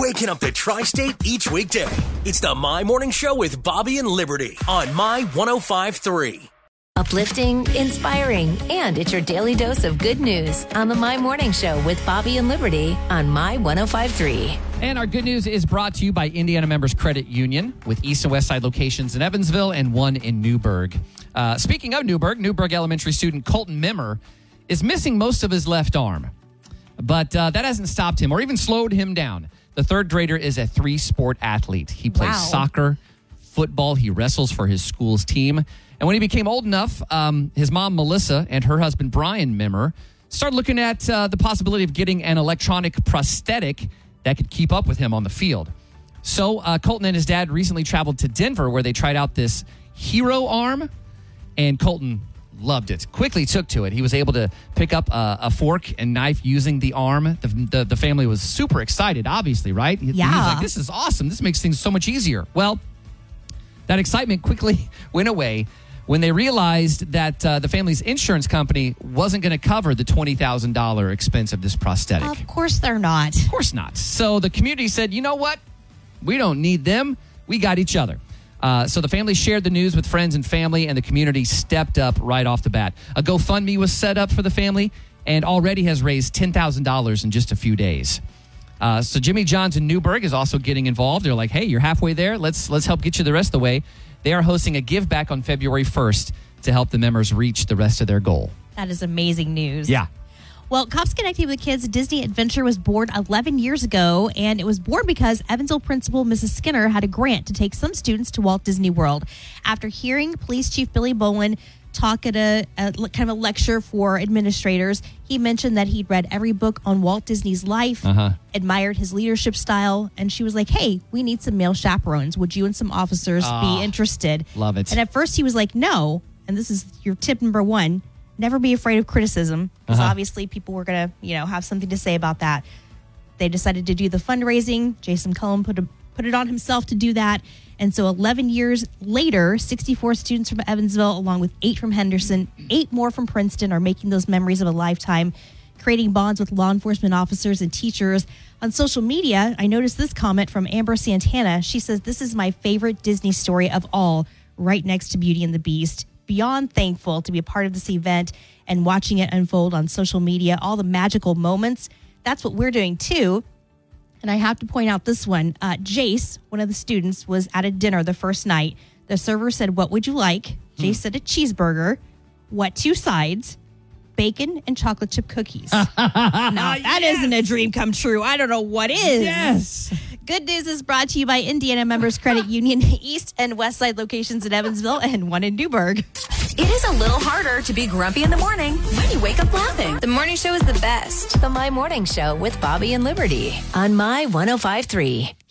waking up the tri state each weekday. It's the My Morning Show with Bobby and Liberty on My 1053. Uplifting, inspiring, and it's your daily dose of good news on the My Morning Show with Bobby and Liberty on My 1053. And our good news is brought to you by Indiana Members Credit Union with East and West Side locations in Evansville and one in Newburgh. Uh, speaking of Newburgh, Newburgh Elementary student Colton Mimmer is missing most of his left arm, but uh, that hasn't stopped him or even slowed him down. The third grader is a three sport athlete. He plays Wow. soccer, football, he wrestles for his school's team. And when he became old enough, um, his mom, Melissa, and her husband, Brian Mimmer, started looking at uh, the possibility of getting an electronic prosthetic that could keep up with him on the field. So uh, Colton and his dad recently traveled to Denver where they tried out this hero arm, and Colton loved it. Quickly took to it. He was able to pick up a, a fork and knife using the arm. The, the, the family was super excited, obviously, right? He, he was Yeah. like, this is awesome. This makes things so much easier. Well, that excitement quickly went away when they realized that uh, the family's insurance company wasn't going to cover the $20,000 expense of this prosthetic. Of course they're not. Of course not. So the community said, you know what? We don't need them. We got each other. Uh, so the family shared the news with friends and family, and the community stepped up right off the bat. A GoFundMe was set up for the family and already has raised $10,000 in just a few days. Uh, so Jimmy John's in Newburgh is also getting involved. They're like, hey, you're halfway there. Let's let's help get you the rest of the way. They are hosting a give back on February 1st to help the members reach the rest of their goal. That is amazing news. Yeah. Well, Cops Connecting with Kids Disney Adventure was born 11 years ago, and it was born because Evansville principal Mrs. Skinner had a grant to take some students to Walt Disney World. After hearing Police Chief Billy Bolin talk at a, a kind of a lecture for administrators, he mentioned that he'd read every book on Walt Disney's life, Uh-huh. admired his leadership style, and she was like, "Hey, we need some male chaperones. Would you and some officers be interested?" love it. And at first he was like, no. And this is your tip number one never be afraid of criticism. Because Uh-huh. obviously people were going to, you know, have something to say about that. They decided to do the fundraising. Jason Cullen put, a, put it on himself to do that. And so 11 years later, 64 students from Evansville, along with eight from Henderson, eight more from Princeton, are making those memories of a lifetime, creating bonds with law enforcement officers and teachers. On social media, I noticed this comment from Amber Santana. She says, This is my favorite Disney story of all, right next to Beauty and the Beast. Beyond thankful to be a part of this event and watching it unfold on social media, all the magical moments. That's what we're doing too. And I have to point out this one. Uh, Jace, one of the students, was at a dinner the first night. The server said, What would you like? Jace said, A cheeseburger. What two sides? Bacon and chocolate chip cookies. now, that not a dream come true. I don't know what is. Yes. Good news is brought to you by Indiana Members Credit Union, East and West Side locations in Evansville and one in Newburgh. It is a little harder to be grumpy in the morning when you wake up laughing. The morning show is the best. The My Morning Show with Bobby and Liberty on My 1053.